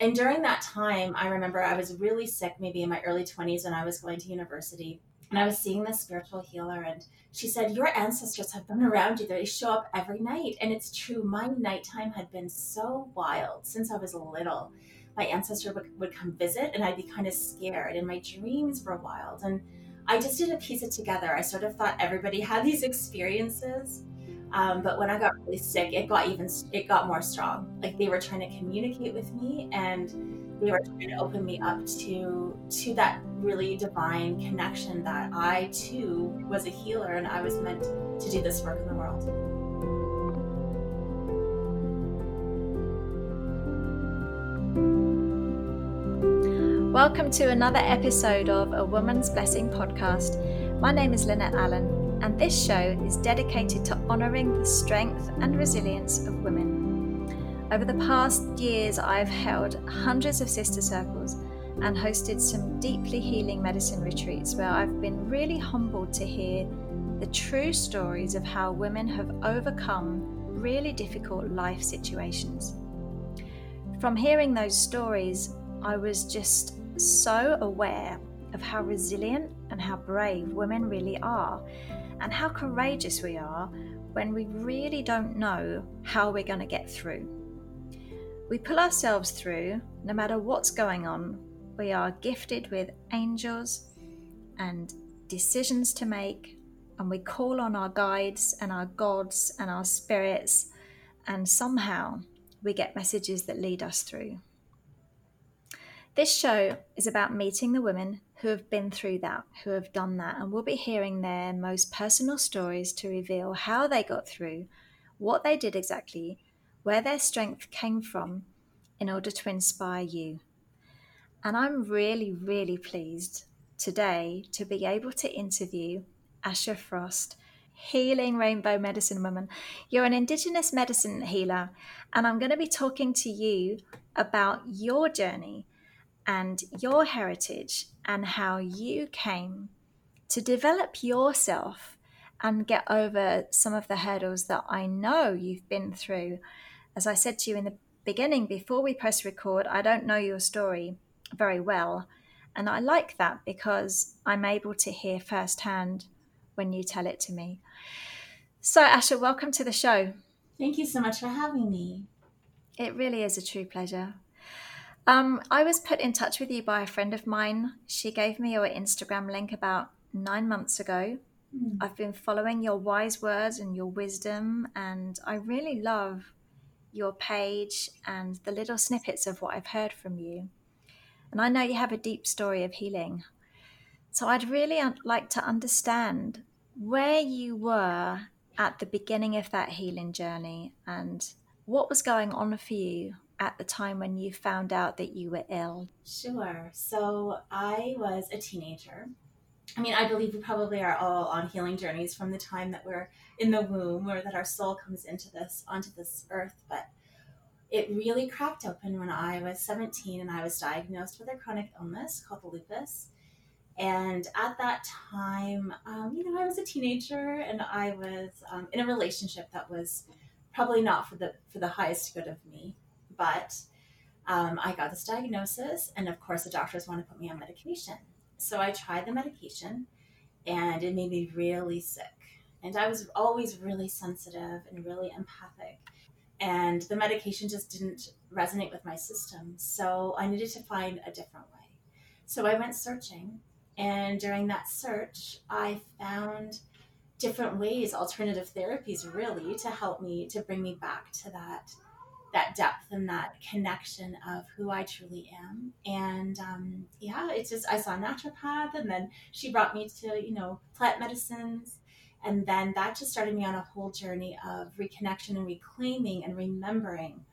and during that time, I remember I was really sick, maybe in my early 20s when I was going to university. And I was seeing this spiritual healer, and she said, Your ancestors have been around you. They show up every night. And it's true. My nighttime had been so wild since I was little. My ancestor would, would come visit, and I'd be kind of scared, and my dreams were wild. And I just did a piece it together. I sort of thought everybody had these experiences. Um, but when I got really sick, it got even it got more strong. Like they were trying to communicate with me, and they were trying to open me up to to that really divine connection that I too was a healer, and I was meant to do this work in the world. Welcome to another episode of A Woman's Blessing podcast. My name is Lynette Allen and this show is dedicated to honouring the strength and resilience of women. Over the past years, I've held hundreds of sister circles and hosted some deeply healing medicine retreats where I've been really humbled to hear the true stories of how women have overcome really difficult life situations. From hearing those stories, I was just so aware of how resilient and how brave women really are and how courageous we are when we really don't know how we're going to get through. We pull ourselves through no matter what's going on. We are gifted with angels and decisions to make, and we call on our guides and our gods and our spirits, and somehow we get messages that lead us through. This show is about meeting the women who have been through that, who have done that, and we'll be hearing their most personal stories to reveal how they got through, what they did exactly, where their strength came from in order to inspire you. And I'm really, really pleased today to be able to interview Asha Frost, healing rainbow medicine woman. You're an Indigenous medicine healer, and I'm going to be talking to you about your journey and your heritage and how you came to develop yourself and get over some of the hurdles that I know you've been through. As I said to you in the beginning, before we press record, I don't know your story very well. And I like that because I'm able to hear firsthand when you tell it to me. So, Asha, welcome to the show. Thank you so much for having me. It really is a true pleasure. Um, I was put in touch with you by a friend of mine. She gave me your Instagram link about nine months ago. Mm. I've been following your wise words and your wisdom, and I really love your page and the little snippets of what I've heard from you. And I know you have a deep story of healing. So I'd really like to understand where you were at the beginning of that healing journey and what was going on for you at the time when you found out that you were ill? Sure. So I was a teenager. I mean, I believe we probably are all on healing journeys from the time that we're in the womb or that our soul comes into this onto this earth, but it really cracked open when I was 17 and I was diagnosed with a chronic illness called the lupus. And at that time, um, you know, I was a teenager and I was um, in a relationship that was probably not for the for the highest good of me. But um, I got this diagnosis, and of course, the doctors want to put me on medication. So I tried the medication, and it made me really sick. And I was always really sensitive and really empathic. And the medication just didn't resonate with my system. So I needed to find a different way. So I went searching. And during that search, I found different ways, alternative therapies really, to help me to bring me back to that that depth and that connection of who I truly am. And um, yeah, it's just I saw naturopath, and then she brought me to you know plant medicines, and then that just started me on a whole journey of reconnection and reclaiming and remembering.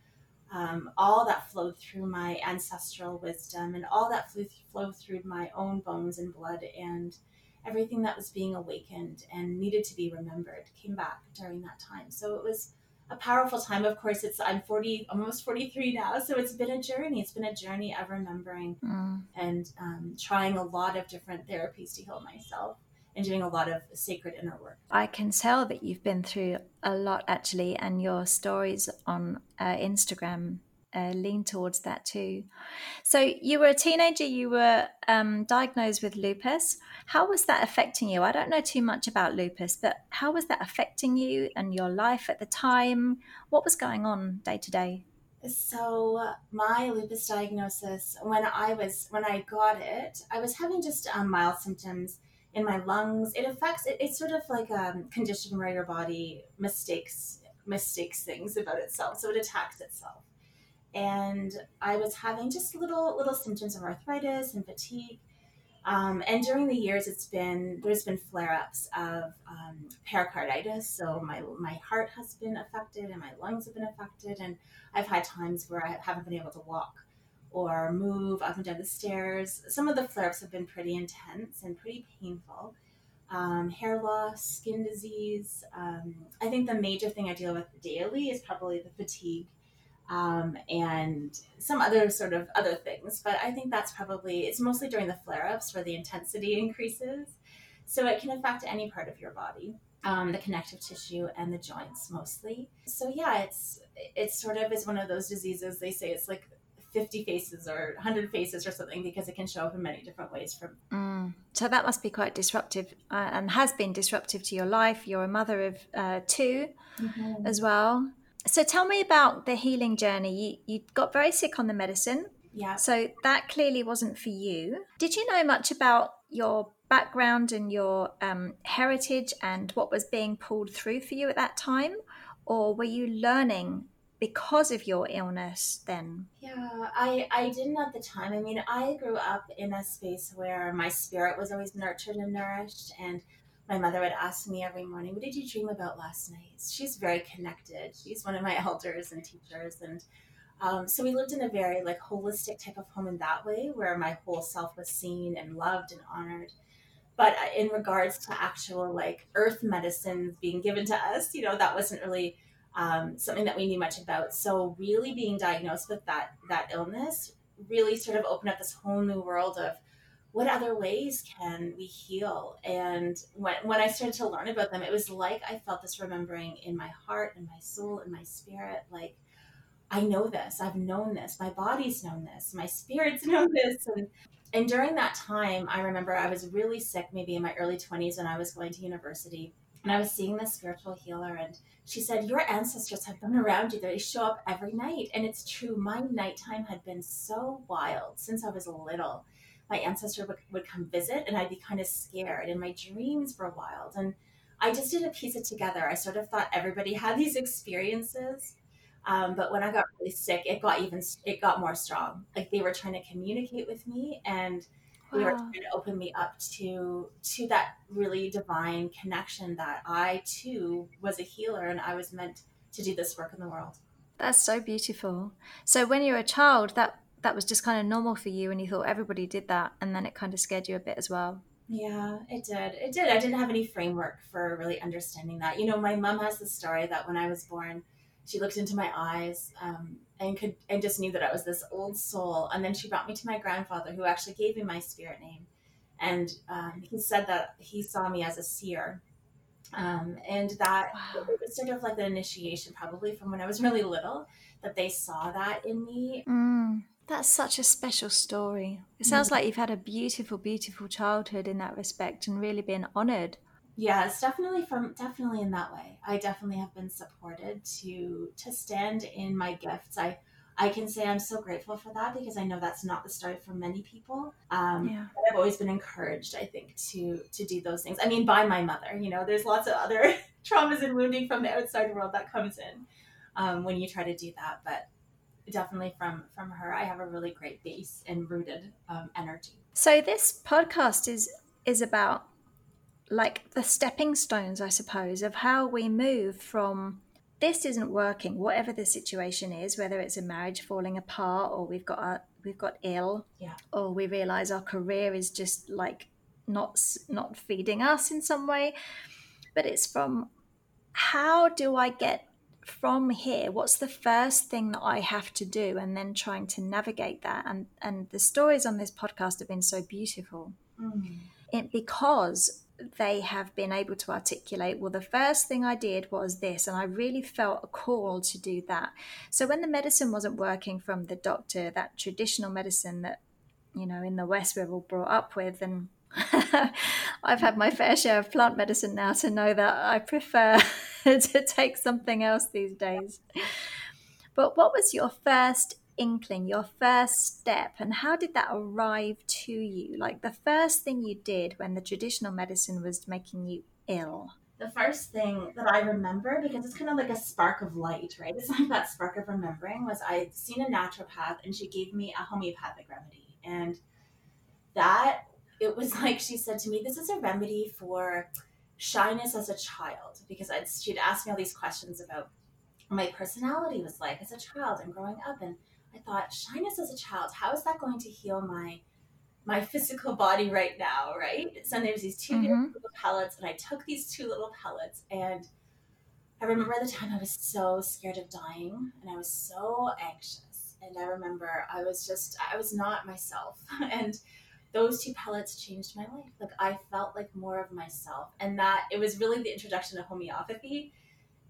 Um, all that flowed through my ancestral wisdom and all that flew, flowed through my own bones and blood and everything that was being awakened and needed to be remembered came back during that time. So it was a powerful time. Of course, it's I'm 40, almost 43 now, so it's been a journey. It's been a journey of remembering mm. and um, trying a lot of different therapies to heal myself and doing a lot of sacred inner work. I can tell that you've been through a lot actually, and your stories on uh, Instagram uh, lean towards that too. So you were a teenager, you were um, diagnosed with lupus. How was that affecting you? I don't know too much about lupus, but how was that affecting you and your life at the time? What was going on day to day? So my lupus diagnosis, when I was when I got it, I was having just um, mild symptoms in my lungs. It affects it, it's sort of like a condition where your body mistakes mistakes things about itself, so it attacks itself. And I was having just little little symptoms of arthritis and fatigue. Um, and during the years, it's been there's been flare-ups of um, pericarditis. So my my heart has been affected, and my lungs have been affected, and I've had times where I haven't been able to walk or move up and down the stairs. Some of the flare-ups have been pretty intense and pretty painful. Um, hair loss, skin disease. Um, I think the major thing I deal with daily is probably the fatigue um, and some other sort of other things. But I think that's probably it's mostly during the flare-ups where the intensity increases. So it can affect any part of your body, um, the connective tissue and the joints mostly. So yeah, it's it's sort of is one of those diseases. They say it's like 50 faces or 100 faces or something because it can show up in many different ways from mm. so that must be quite disruptive uh, and has been disruptive to your life you're a mother of uh, 2 mm-hmm. as well so tell me about the healing journey. You you got very sick on the medicine. Yeah. So that clearly wasn't for you. Did you know much about your background and your um, heritage and what was being pulled through for you at that time, or were you learning because of your illness then? Yeah, I I didn't at the time. I mean, I grew up in a space where my spirit was always nurtured and nourished, and my mother would ask me every morning, What did you dream about last night? She's very connected. She's one of my elders and teachers. And um, so we lived in a very like holistic type of home in that way where my whole self was seen and loved and honored. But uh, in regards to actual like earth medicines being given to us, you know, that wasn't really um, something that we knew much about. So really being diagnosed with that that illness really sort of opened up this whole new world of what other ways can we heal? And when, when I started to learn about them, it was like I felt this remembering in my heart and my soul and my spirit. Like, I know this, I've known this, my body's known this, my spirit's known this. And, and during that time, I remember I was really sick, maybe in my early 20s when I was going to university. And I was seeing this spiritual healer, and she said, Your ancestors have been around you. They show up every night. And it's true. My nighttime had been so wild since I was little my ancestor would, would come visit and I'd be kind of scared and my dreams were wild. And I just didn't piece it together. I sort of thought everybody had these experiences. Um, but when I got really sick, it got even, it got more strong. Like they were trying to communicate with me and wow. they were trying to open me up to, to that really divine connection that I too was a healer and I was meant to do this work in the world. That's so beautiful. So when you were a child, that that was just kind of normal for you and you thought everybody did that and then it kind of scared you a bit as well? Yeah it did. It did. I didn't have any framework for really understanding that. You know my mom has the story that when i was born she looked into my eyes um, and could and just knew that i was this old soul. And then she brought me to my grandfather who actually gave me my spirit name. And um, he said that he saw me as a seer. Um, and that wow. it was sort of like an initiation probably from when i was really little that they saw that in me. Mm. That's such a special story. It sounds mm. like you've had a beautiful, beautiful childhood in that respect and really been honored. Yeah, it's definitely from definitely in that way. I definitely have been supported to to stand in my gifts. I I can say I'm so grateful for that because I know that's not the story for many people. Um, yeah. But I've always been encouraged, I think, to to do those things. I mean, by my mother. You know, there's lots of other traumas and wounding from the outside world that comes in um, when you try to do that. But definitely from from her. I have a really great base and rooted um, energy. So this podcast is is about like the stepping stones i suppose of how we move from this isn't working whatever the situation is whether it's a marriage falling apart or we've got a, we've got ill yeah. or we realize our career is just like not not feeding us in some way. But it's from how do i get from here what's the first thing that i have to do and then trying to navigate that and and the stories on this podcast have been so beautiful mm. it, because they have been able to articulate, well, the first thing I did was this, and I really felt a call to do that. So when the medicine wasn't working from the doctor, that traditional medicine that, you know, in the West we're all brought up with, and I've had my fair share of plant medicine now to know that I prefer to take something else these days. But what was your first inkling, your first step, and how did that arrive to you? Like the first thing you did when the traditional medicine was making you ill? The first thing that I remember, because it's kind of like a spark of light, right? It's like that spark of remembering, was I'd seen a naturopath and she gave me a homeopathic remedy. And that, it was like she said to me, This is a remedy for shyness as a child, because I'd, she'd asked me all these questions about my personality was like as a child and growing up. And I thought, shyness as a child, how is that going to heal my my physical body right now, right? So there's these 2 mm-hmm. little pellets, and I took these two little pellets, and I remember at the time I was so scared of dying, and I was so anxious, and I remember I was just I was not myself, and those two pellets changed my life. Like I felt like more of myself, and that it was really the introduction of homeopathy.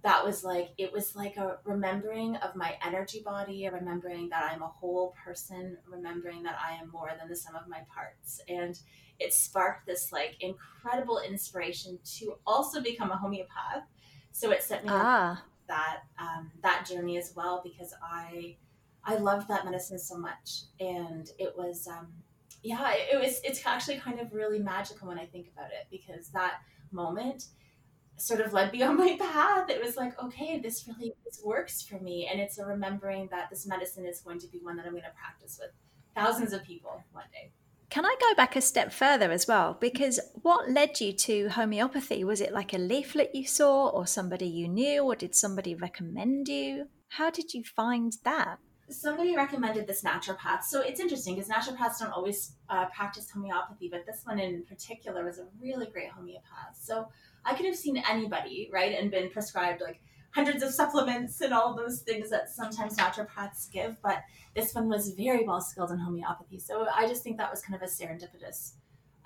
That was like it was like a remembering of my energy body a remembering that i'm a whole person remembering that i am more than the sum of my parts. And it sparked this like incredible inspiration to also become a homeopath. So it set me ah. on that um, that journey as well because i i loved that medicine so much. And it was um, yeah it, was it's actually kind of really magical when i think about it because that moment sort of led me on my path. It was like, okay, this really this works for me. And it's a remembering that this medicine is going to be one that I'm going to practice with thousands of people one day. Can I go back a step further as well? Because what led you to homeopathy? Was it like a leaflet you saw, or somebody you knew, or did somebody recommend you? How did you find that? Somebody recommended this naturopath. So it's interesting because naturopaths don't always uh, practice homeopathy, but this one in particular was a really great homeopath. So I could have seen anybody, right, and been prescribed like hundreds of supplements and all those things that sometimes naturopaths give, but this one was very well skilled in homeopathy. So I just think that was kind of a serendipitous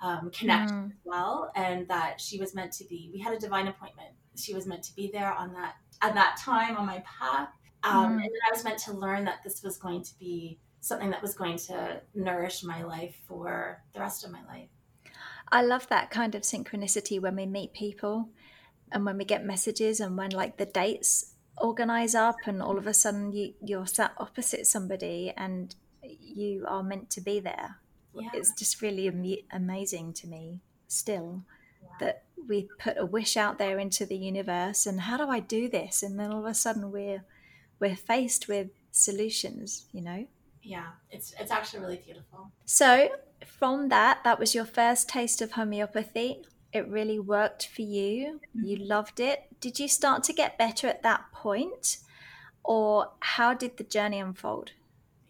um, connection mm. as well, and that she was meant to be. We had a divine appointment. She was meant to be there on that at that time on my path, um, mm. and then I was meant to learn that this was going to be something that was going to nourish my life for the rest of my life. I love that kind of synchronicity when we meet people and when we get messages and when like the dates organize up and all of a sudden you you're sat opposite somebody and you are meant to be there. Yeah. It's just really am- amazing to me still yeah. that we put a wish out there into the universe and how do I do this and then all of a sudden we're we're faced with solutions, you know? Yeah, it's it's actually really beautiful. So from that, that was your first taste of homeopathy. It really worked for you. You mm-hmm. loved it. Did you start to get better at that point? Or how did the journey unfold?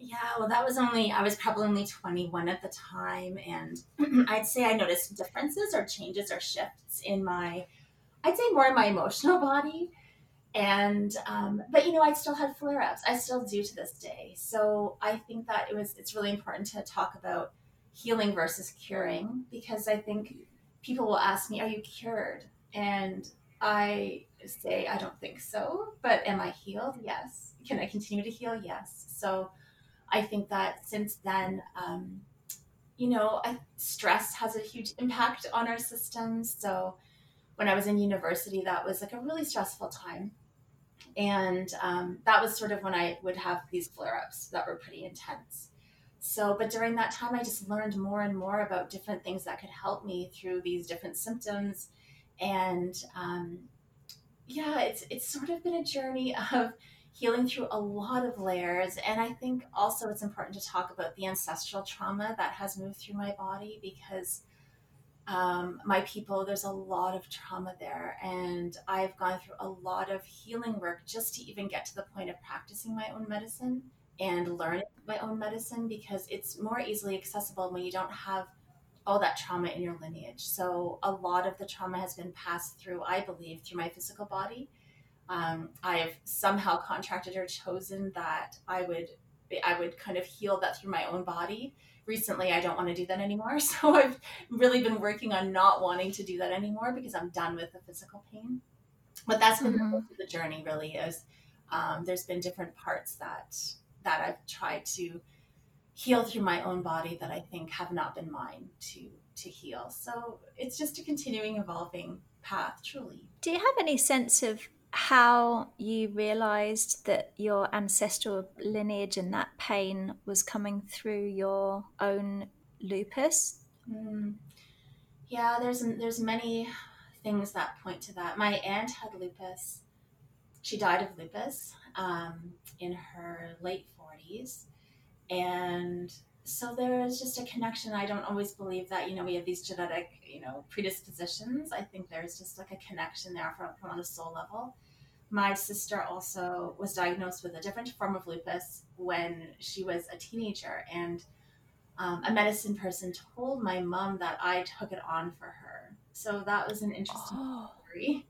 Yeah, well, that was only, I was probably only 21 at the time. And I'd say I noticed differences or changes or shifts in my, I'd say more in my emotional body. And, um, but you know, I still had flare ups. I still do to this day. So I think that it was, it's really important to talk about healing versus curing because I think people will ask me, Are you cured? And I say, I don't think so. But am I healed? Yes. Can I continue to heal? Yes. So I think that since then, um, you know, I, stress has a huge impact on our systems. So when I was in university, that was like a really stressful time. And um, that was sort of when I would have these flare ups that were pretty intense. So, but during that time, I just learned more and more about different things that could help me through these different symptoms. And um, yeah, it's, it's sort of been a journey of healing through a lot of layers. And I think also it's important to talk about the ancestral trauma that has moved through my body because um, my people, there's a lot of trauma there. And I've gone through a lot of healing work just to even get to the point of practicing my own medicine and learning my own medicine because it's more easily accessible when you don't have all that trauma in your lineage. So a lot of the trauma has been passed through, I believe, through my physical body. Um, I've somehow contracted or chosen that I would I would kind of heal that through my own body. Recently, I don't want to do that anymore. So I've really been working on not wanting to do that anymore because I'm done with the physical pain. But that's been mm-hmm. the journey. Really, is um, there's been different parts that that I've tried to heal through my own body that I think have not been mine to to heal. So it's just a continuing evolving path, truly. Do you have any sense of how you realized that your ancestral lineage and that pain was coming through your own lupus? Mm. Yeah, there's there's many things that point to that. My aunt had lupus. She died of lupus um, in her late 40s, and so there is just a connection. I don't always believe that, you know, we have these genetic, you know, predispositions. I think there's just like a connection there from, from on a soul level. My sister also was diagnosed with a different form of lupus when she was a teenager. And um, a medicine person told my mom that I took it on for her. So that was an interesting oh. story.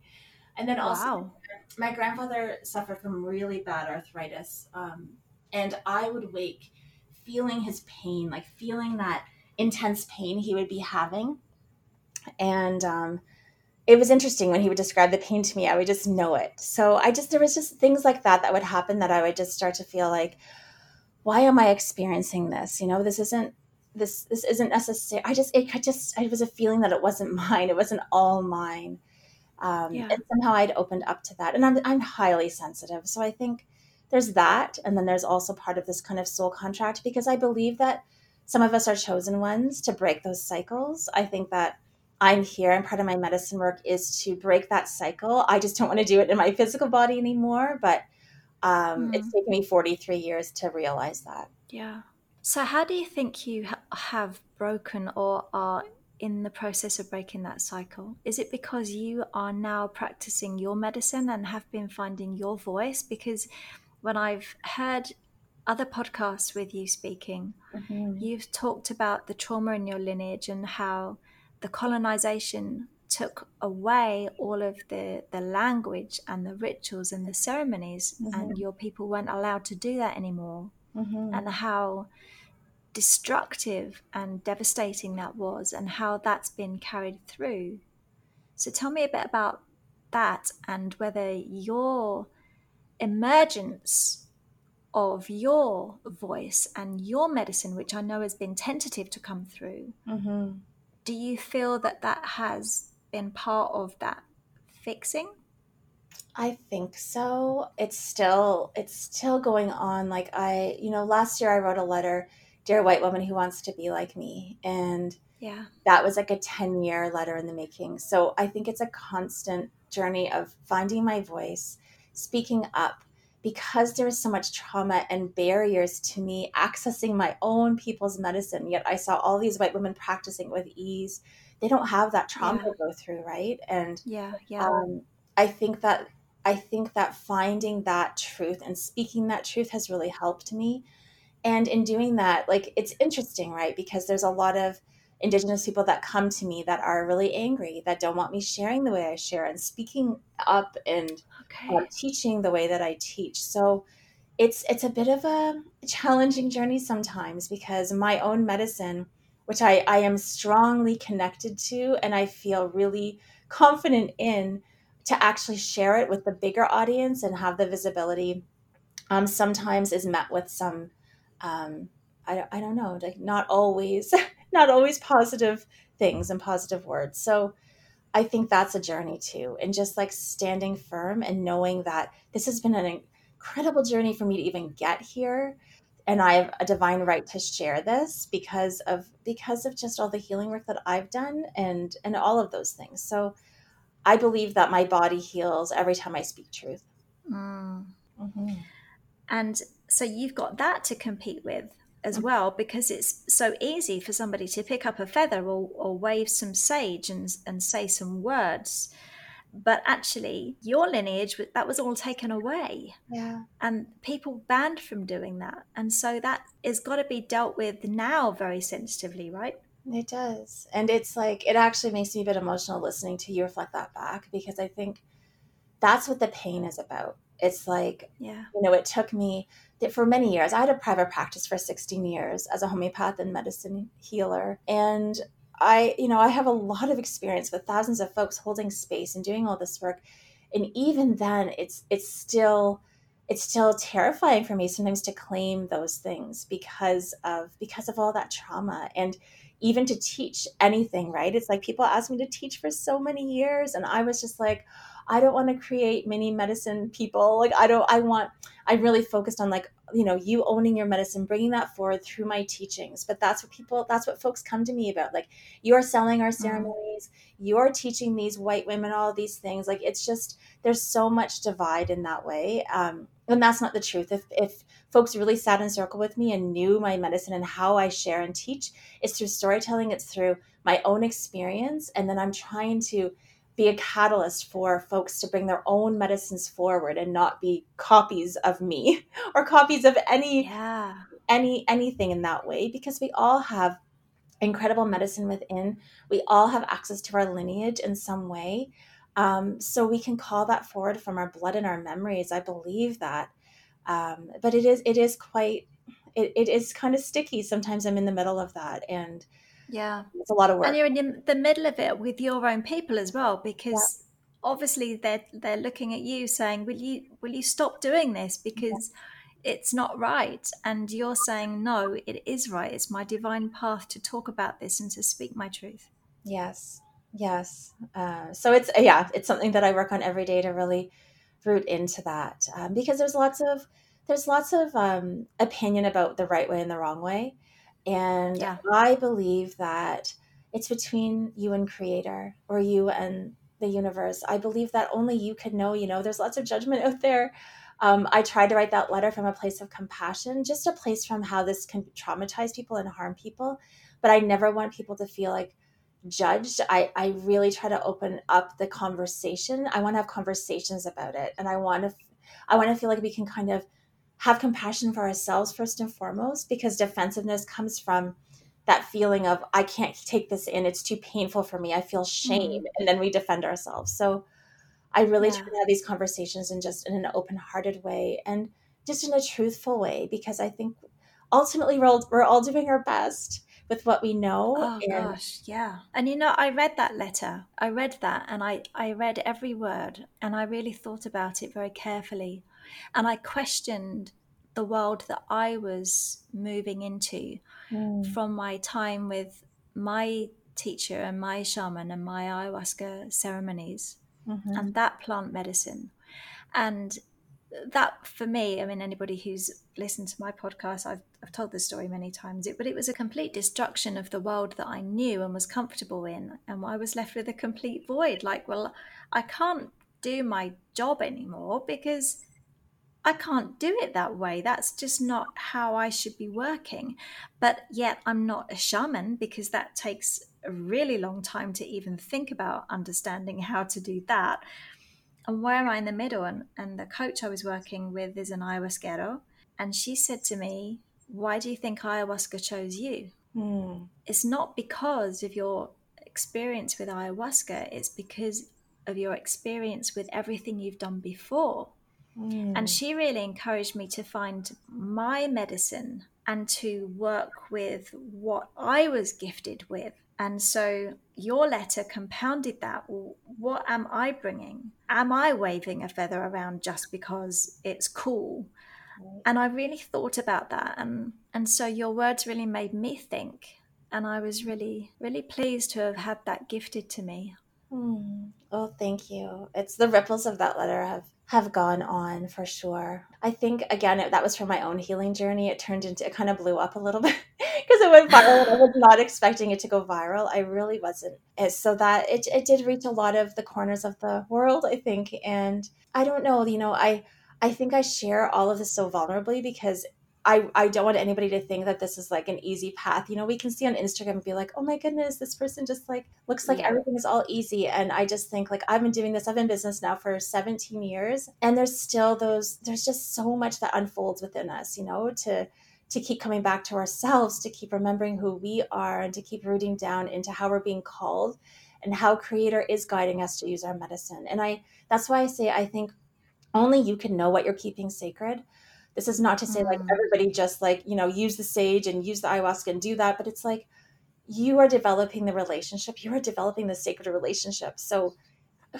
And then also, wow. my grandfather suffered from really bad arthritis. Um, and I would wake feeling his pain, like feeling that intense pain he would be having. And um, it was interesting when he would describe the pain to me, I would just know it. So I just, there was just things like that that would happen that I would just start to feel like, why am I experiencing this? You know, this isn't, this, this isn't necessary. I just, it just, it was a feeling that it wasn't mine. It wasn't all mine. Um, yeah. And somehow I'd opened up to that. And I'm, I'm highly sensitive. So I think, there's that and then there's also part of this kind of soul contract because i believe that some of us are chosen ones to break those cycles i think that i'm here and part of my medicine work is to break that cycle i just don't want to do it in my physical body anymore but um, mm. it's taken me 43 years to realize that yeah so how do you think you ha- have broken or are in the process of breaking that cycle? Is it because you are now practicing your medicine and have been finding your voice? Because when I've heard other podcasts with you speaking, mm-hmm. you've talked about the trauma in your lineage and how the colonization took away all of the, the language and the rituals and the ceremonies, mm-hmm. and your people weren't allowed to do that anymore, mm-hmm. and how destructive and devastating that was, and how that's been carried through. So, tell me a bit about that and whether your emergence of your voice and your medicine, which I know has been tentative to come through, mm-hmm. Do you feel that that has been part of that fixing? I think so. It's still it's still going on. Like I, you know, last year I wrote a letter, dear white woman who wants to be like me, and yeah, that was like a ten year letter in the making. So I think it's a constant journey of finding my voice speaking up because there was so much trauma and barriers to me accessing my own people's medicine yet i saw all these white women practicing with ease they don't have that trauma yeah. to go through right? And yeah yeah. um, i think that i think that finding that truth and speaking that truth has really helped me. And in doing that like it's interesting right? Because there's a lot of indigenous people that come to me that are really angry that don't want me sharing the way i share and speaking up and okay. uh, teaching the way that i teach so it's it's a bit of a challenging journey sometimes because my own medicine which i i am strongly connected to and i feel really confident in to actually share it with the bigger audience and have the visibility um, sometimes is met with some um, I, I don't know like not always not always positive things and positive words. So I think that's a journey too. And just like standing firm and knowing that this has been an incredible journey for me to even get here. And I have a divine right to share this because of because of just all the healing work that I've done and and all of those things. So I believe that my body heals every time I speak truth. Mm. Mm-hmm. And so you've got that to compete with as mm. well because it's so easy for somebody to pick up a feather or, or wave some sage and, and say some words. But actually your lineage that was all taken away. Yeah. And people banned from doing that. And so that is got to be dealt with now very sensitively right? It does. And it's like it actually makes me a bit emotional listening to you reflect that back because i think that's what the pain is about. It's like yeah. you know it took me for many years i had a private practice for 16 years as a homeopath and medicine healer. And i you know i have a lot of experience with thousands of folks holding space and doing all this work. And even then it's it's still it's still terrifying for me sometimes to claim those things because of because of all that trauma. And even to teach anything right? It's like people ask me to teach for so many years and i was just like I don't want to create mini medicine people. Like I don't I want I'm really focused on like you know you owning your medicine bringing that forward through my teachings but that's what people that's what folks come to me about like you're selling our mm-hmm. ceremonies mm-hmm. you're teaching these white women all these things like it's just there's so much divide in that way um, and that's not the truth if if folks really sat in circle with me and knew my medicine and how i share and teach it's through storytelling it's through my own experience and then i'm trying to be a catalyst for folks to bring their own medicines forward and not be copies of me or copies of any yeah. any anything in that way because we all have incredible medicine within. We all have access to our lineage in some way. Um, so we can call that forward from our blood and our memories. I believe that. Um, but it is it is quite it, it is kind of sticky. Sometimes i'm in the middle of that and yeah. It's a lot of work. And you're in the middle of it with your own people as well, because yeah. obviously they're they're looking at you saying, Will you will you stop doing this? Because yeah. it's not right. And you're saying, No, it is right. It's my divine path to talk about this and to speak my truth. Yes. Yes. Uh, so it's yeah, it's something that I work on every day to really root into that. Um, because there's lots of there's lots of um, opinion about the right way and the wrong way and yeah. I believe that it's between you and creator or you and the universe. I believe that only you can know, you know, there's lots of judgment out there. Um, I tried to write that letter from a place of compassion, just a place from how this can traumatize people and harm people. But I never want people to feel like judged. I, I really try to open up the conversation. I want to have conversations about it. And I want to, I want to feel like we can kind of have compassion for ourselves first and foremost because defensiveness comes from that feeling of i can't take this in. It's too painful for me. I feel shame. Mm-hmm. and then we defend ourselves. So i really yeah. try to have these conversations in just in an open-hearted way and just in a truthful way because i think ultimately we're all, we're all doing our best with what we know oh and- gosh. Yeah. And you know i read that letter. I read that and i i read every word and i really thought about it very carefully and I questioned the world that I was moving into mm. from my time with my teacher and my shaman and my ayahuasca ceremonies mm-hmm. and that plant medicine. And that for me, I mean, anybody who's listened to my podcast, I've, I've told this story many times, it, but it was a complete destruction of the world that I knew and was comfortable in. And I was left with a complete void. Like, well, I can't do my job anymore because I can't do it that way. That's just not how I should be working. But yet, I'm not a shaman because that takes a really long time to even think about understanding how to do that. And where am I in the middle? And, and the coach I was working with is an ayahuasquero. And she said to me, Why do you think ayahuasca chose you? Mm. It's not because of your experience with ayahuasca, it's because of your experience with everything you've done before. And mm. she really encouraged me to find my medicine and to work with what I was gifted with. And so your letter compounded that. what am I bringing? Am I waving a feather around just because it's cool? And I really thought about that. And, and so your words really made me think. And I was really, really pleased to have had that gifted to me. Mm. Oh, thank you. It's the ripples of that letter have have gone on for sure. I think again it, that was from my own healing journey. It turned into it kind of blew up a little bit because it went viral. I was not expecting it to go viral. I really wasn't. It, So that it it did reach a lot of the corners of the world, I think. And I don't know, you know, I I think I share all of this so vulnerably because I, I don't want anybody to think that this is like an easy path. You know, we can see on Instagram and be like, oh my goodness, this person just like looks like yeah. everything is all easy. And I just think like I've been doing this, I've been in business now for 17 years. And there's still those, there's just so much that unfolds within us, you know, to to keep coming back to ourselves, to keep remembering who we are, and to keep rooting down into how we're being called and how creator is guiding us to use our medicine. And I that's why I say I think only you can know what you're keeping sacred. This is not to say like Mm. everybody just like, you know, use the sage and use the ayahuasca and do that, but it's like you are developing the relationship. You are developing the sacred relationship. So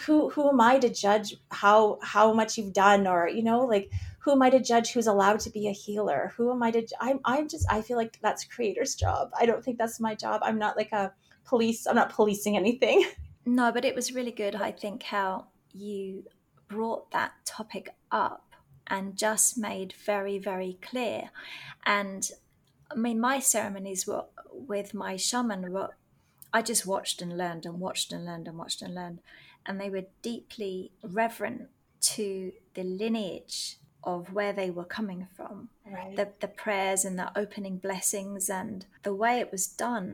who who am I to judge how how much you've done or you know like who am I to judge who's allowed to be a healer? Who am I to I'm I'm just I feel like that's creator's job. I don't think that's my job. I'm not like a police. I'm not policing anything. No, but it was really good, I think, how you brought that topic up and just made very, very clear. And I mean, my ceremonies were with my shaman were, I just watched and learned and watched and learned and watched and learned. And they were deeply reverent to the lineage of where they were coming from Right. the, the prayers and the opening blessings and the way it was done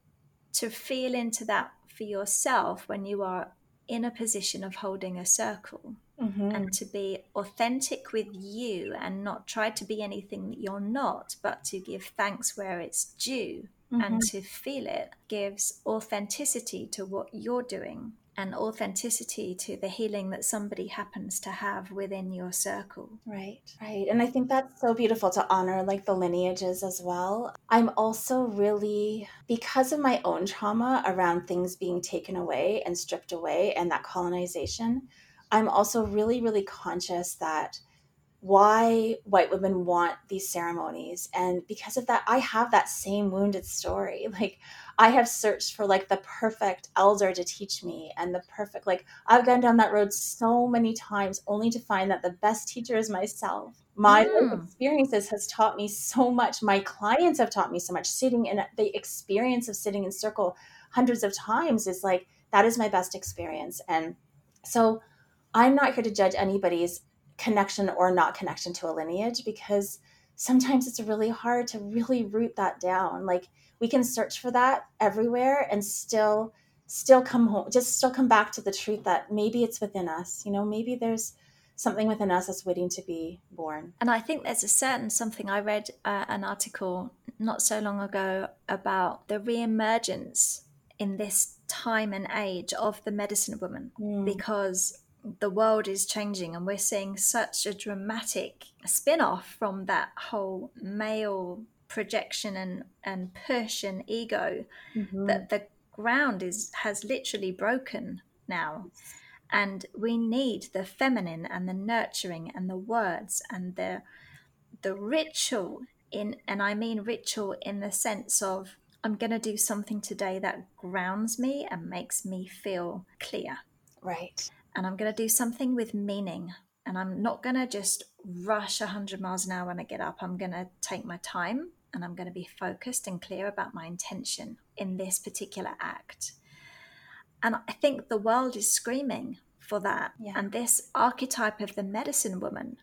to feel into that for yourself when you are in a position of holding a circle Mhm. and to be authentic with you and not try to be anything that you're not but to give thanks where it's due and Mhm. to feel it gives authenticity to what you're doing and authenticity to the healing that somebody happens to have within your circle Right, right. And I think that's so beautiful to honor like the lineages as well. I'm also really, because of my own trauma around things being taken away and stripped away and that colonization, I'm also really, really conscious that why white women want these ceremonies. And because of that, I have that same wounded story. Like, I have searched for like the perfect elder to teach me and the perfect, like, I've gone down that road so many times only to find that the best teacher is myself. My Mm. experiences has taught me so much. My clients have taught me so much. Sitting in the experience of sitting in circle hundreds of times is like that is my best experience. And so I'm not here to judge anybody's connection or not connection to a lineage because sometimes it's really hard to really root that down. Like we can search for that everywhere and still still come home just still come back to the truth that maybe it's within us you know maybe there's something within us that's waiting to be born And I think there's a certain something I read uh, an article not so long ago about the re-emergence in this time and age of the medicine woman Mm. because the world is changing and we're seeing such a dramatic spin-off from that whole male projection and, and push and ego Mhm. that the ground is has literally broken now. And we need the feminine and the nurturing and the words and the the ritual in and I mean ritual in the sense of I'm going to do something today that grounds me and makes me feel clear. Right and I'm going to do something with meaning and I'm not going to just rush 100 miles an hour when I get up I'm going to take my time and I'm going to be focused and clear about my intention in this particular act and I think the world is screaming for that. Yeah. And this archetype of the medicine woman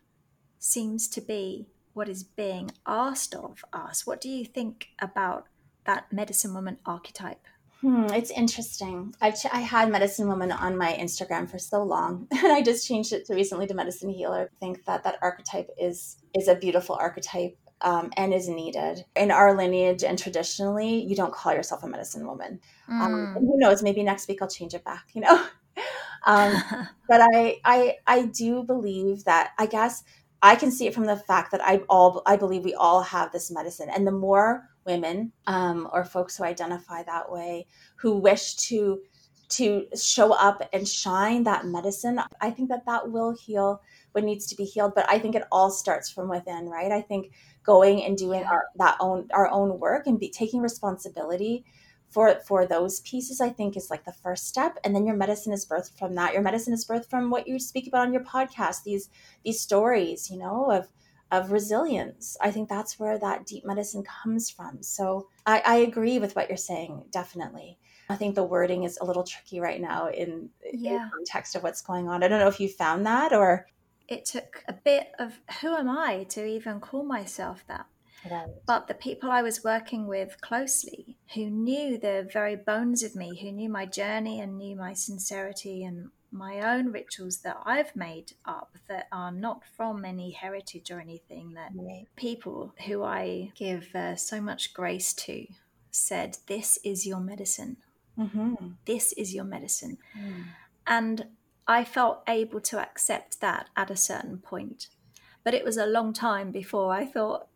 seems to be what is being asked of us. What do you think about that medicine woman archetype? Hmm, it's interesting. I've ch- I had medicine woman on my Instagram for so long, and I just changed it to recently to medicine healer. I think that that archetype is is a beautiful archetype um, and is needed in our lineage and traditionally. You don't call yourself a medicine woman. Um, Mm. and who knows? Maybe next week I'll change it back. You know. um, but I, I I do believe that I guess I can see it from the fact that I all I believe we all have this medicine, and the more women um, or folks who identify that way who wish to to show up and shine that medicine, I think that that will heal what needs to be healed. But I think it all starts from within, right? I think going and doing our that own our own work and be taking responsibility for for those pieces i think is like the first step and then your medicine is birthed from that your medicine is birthed from what you speak about on your podcast these these stories you know of of resilience. I think that's where that deep medicine comes from. So i, I agree with what you're saying definitely. I think the wording is a little tricky right now in, Yeah. in context of what's going on. I don't know if you found that or it took a bit of who am I to even call myself that? But the people I was working with closely, who knew the very bones of me, who knew my journey and knew my sincerity and my own rituals that I've made up that are not from any heritage or anything, that Right. people who I give uh, so much grace to said, This is your medicine. hmm This is your medicine. And I felt able to accept that at a certain point. But it was a long time before I thought,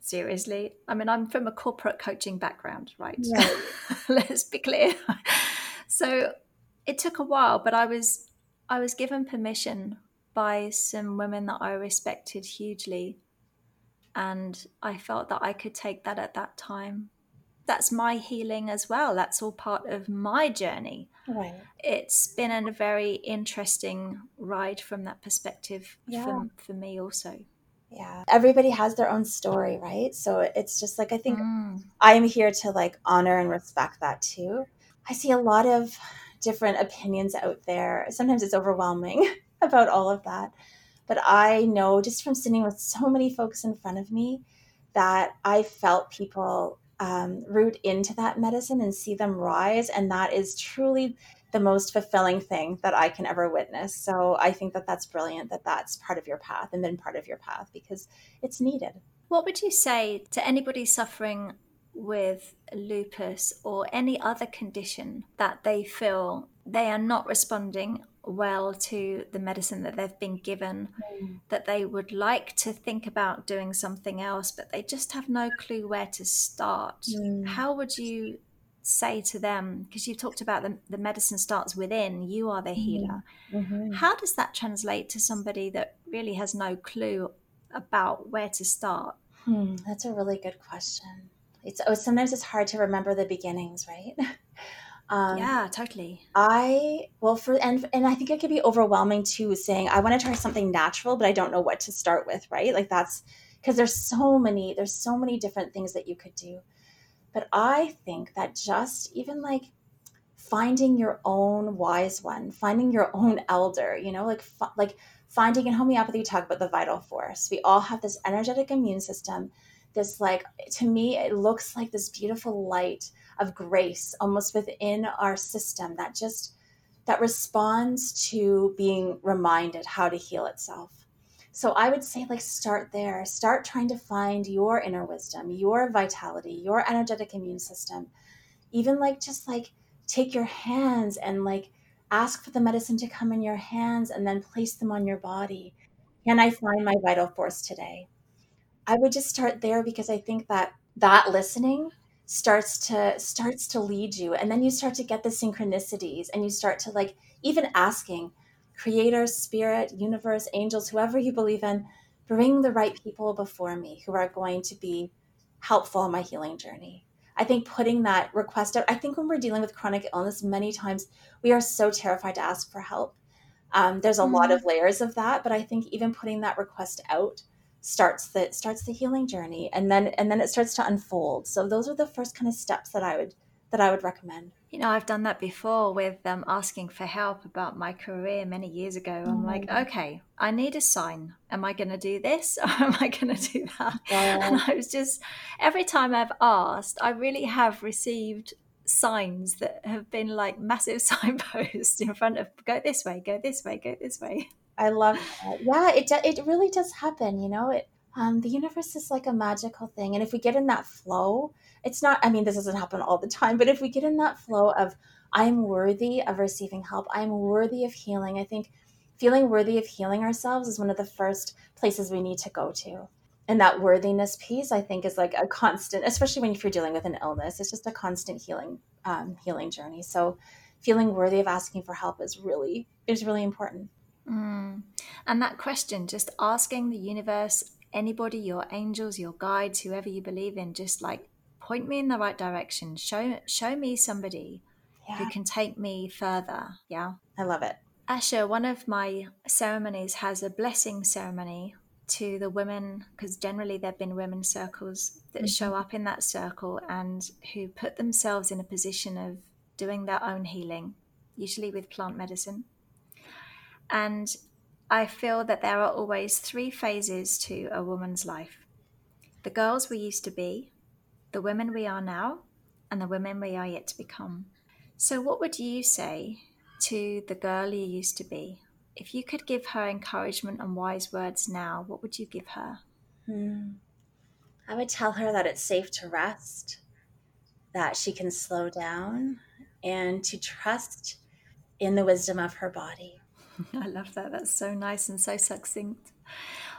seriously. I mean, I'm from a corporate coaching background, right? right. Let's be clear. so it took a while, but I was I was given permission by some women that I respected hugely, and I felt that I could take that at that time. That's my healing as well. That's all part of my journey. Right. It's been a very interesting ride from that perspective yeah. for, for me also. Yeah. Everybody has their own story, right? So it's just like I think mm. I'm here to like honor and respect that too. I see a lot of different opinions out there. Sometimes it's overwhelming about all of that. But I know just from sitting with so many folks in front of me that I felt people um, root into that medicine and see them rise. And that is truly the most fulfilling thing that I can ever witness. So I think that that's brilliant that that's part of your path and been part of your path because it's needed. What would you say to anybody suffering with lupus or any other condition that they feel they are not responding well to the medicine that they've been given, mm. that they would like to think about doing something else, but they just have no clue where to start. Mm. How would you say to them because you talked about the, the medicine starts within you are the mm-hmm. healer mm-hmm. how does that translate to somebody that really has no clue about where to start hmm, that's a really good question it's oh, sometimes it's hard to remember the beginnings right um, yeah totally i well for and and i think it could be overwhelming too saying i want to try something natural but i don't know what to start with right like that's because there's so many there's so many different things that you could do but I think that just even like finding your own wise one, finding your own elder, you know, like like finding in homeopathy, we talk about the vital force. We all have this energetic immune system. This like to me, it looks like this beautiful light of grace almost within our system that just that responds to being reminded how to heal itself. So I would say, like, start there. Start trying to find your inner wisdom, your vitality, your energetic immune system. Even like, just like take your hands and like ask for the medicine to come in your hands and then place them on your body. Can I find my vital force today? I would just start there because I think that that listening starts to starts to lead you and then you start to get the synchronicities and you start to like even asking creator, spirit, universe, angels, whoever you believe in, bring the right people before me who are going to be helpful in my healing journey. I think putting that request out, I think when we're dealing with chronic illness, many times we are so terrified to ask for help. Um, there's a mm-hmm. lot of layers of that, but I think even putting that request out starts the starts the healing journey, and then and then it starts to unfold. So those are the first kind of steps that I would that I would recommend. You know, I've done that before with um, asking for help about my career many years ago. I'm mm-hmm. like, okay, I need a sign. Am I going to do this or am I going to do that? Yeah. And I was just, every time I've asked, I really have received signs that have been like massive signposts in front of go this way, go this way, go this way. I love that. Yeah, it, it really does happen. You know, it, um, the universe is like a magical thing. And if we get in that flow, it's not i mean this doesn't happen all the time but if we get in that flow of i'm worthy of receiving help i'm worthy of healing i think feeling worthy of healing ourselves is one of the first places we need to go to and that worthiness piece i think is like a constant especially when if you're dealing with an illness it's just a constant healing um, healing journey so feeling worthy of asking for help is really is really important mm. and that question just asking the universe anybody your angels your guides whoever you believe in just like point me in the right direction show show me somebody yeah. who can take me further yeah i love it asha one of my ceremonies has a blessing ceremony to the women because generally there have been women circles that mm-hmm. show up in that circle and who put themselves in a position of doing their own healing usually with plant medicine and i feel that there are always three phases to a woman's life the girls we used to be the women we are now and the women we are yet to become. So, what would you say to the girl you used to be? If you could give her encouragement and wise words now, what would you give her? Hmm. I would tell her that it's safe to rest, that she can slow down, and to trust in the wisdom of her body. I love that. That's so nice and so succinct.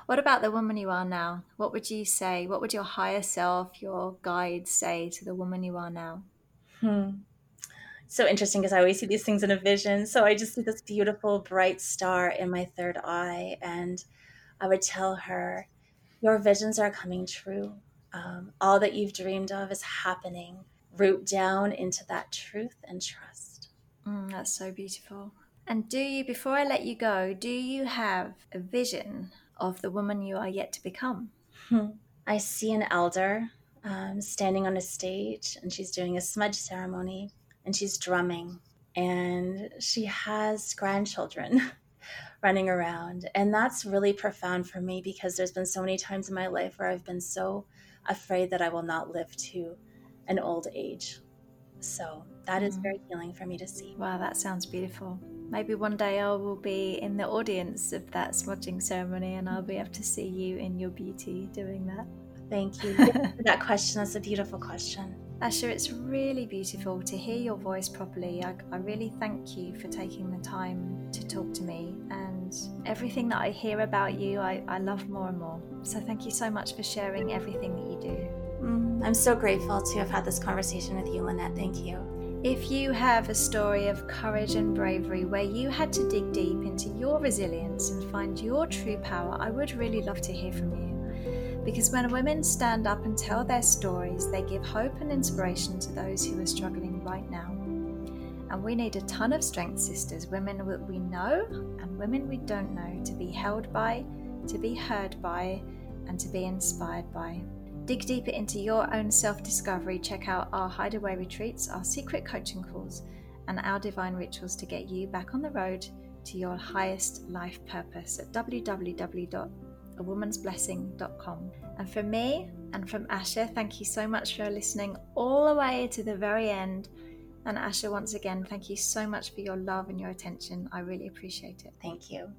What about the woman you are now? What would you say? What would your higher self, your guide, say to the woman you are now? Hmm. So interesting because I always see these things in a vision. So I just see this beautiful, bright star in my third eye, and I would tell her, Your visions are coming true. Um, all that you've dreamed of is happening. Root down into that truth and trust. Mm, that's so beautiful. And do you, before I let you go, do you have a vision of the woman you are yet to become? Hmm. I see an elder um, standing on a stage and she's doing a smudge ceremony and she's drumming and she has grandchildren running around. And that's really profound for me because there's been so many times in my life where I've been so afraid that I will not live to an old age. So that is mm. very healing for me to see. Wow, that sounds beautiful. Maybe one day I will be in the audience of that smudging ceremony and I'll be able to see you in your beauty doing that. Thank you. that question. That's a beautiful question. Asha, it's really beautiful to hear your voice properly. I, I, really thank you for taking the time to talk to me. And everything that I hear about you, I, I love more and more. So thank you so much for sharing everything that you do. Mm, I'm so grateful to have had this conversation with you, Lynette. Thank you. If you have a story of courage and bravery where you had to dig deep into your resilience and find your true power, I would really love to hear from you. Because when women stand up and tell their stories, they give hope and inspiration to those who are struggling right now. And we need a ton of strength, sisters, women that we know and women we don't know, to be held by, to be heard by, and to be inspired by. Dig deeper into your own self discovery. Check out our hideaway retreats, our secret coaching calls, and our divine rituals to get you back on the road to your highest life purpose at www.awomansblessing.com. And from me and from Asha, thank you so much for listening all the way to the very end. And Asha, once again, thank you so much for your love and your attention. I really appreciate it. Thank you.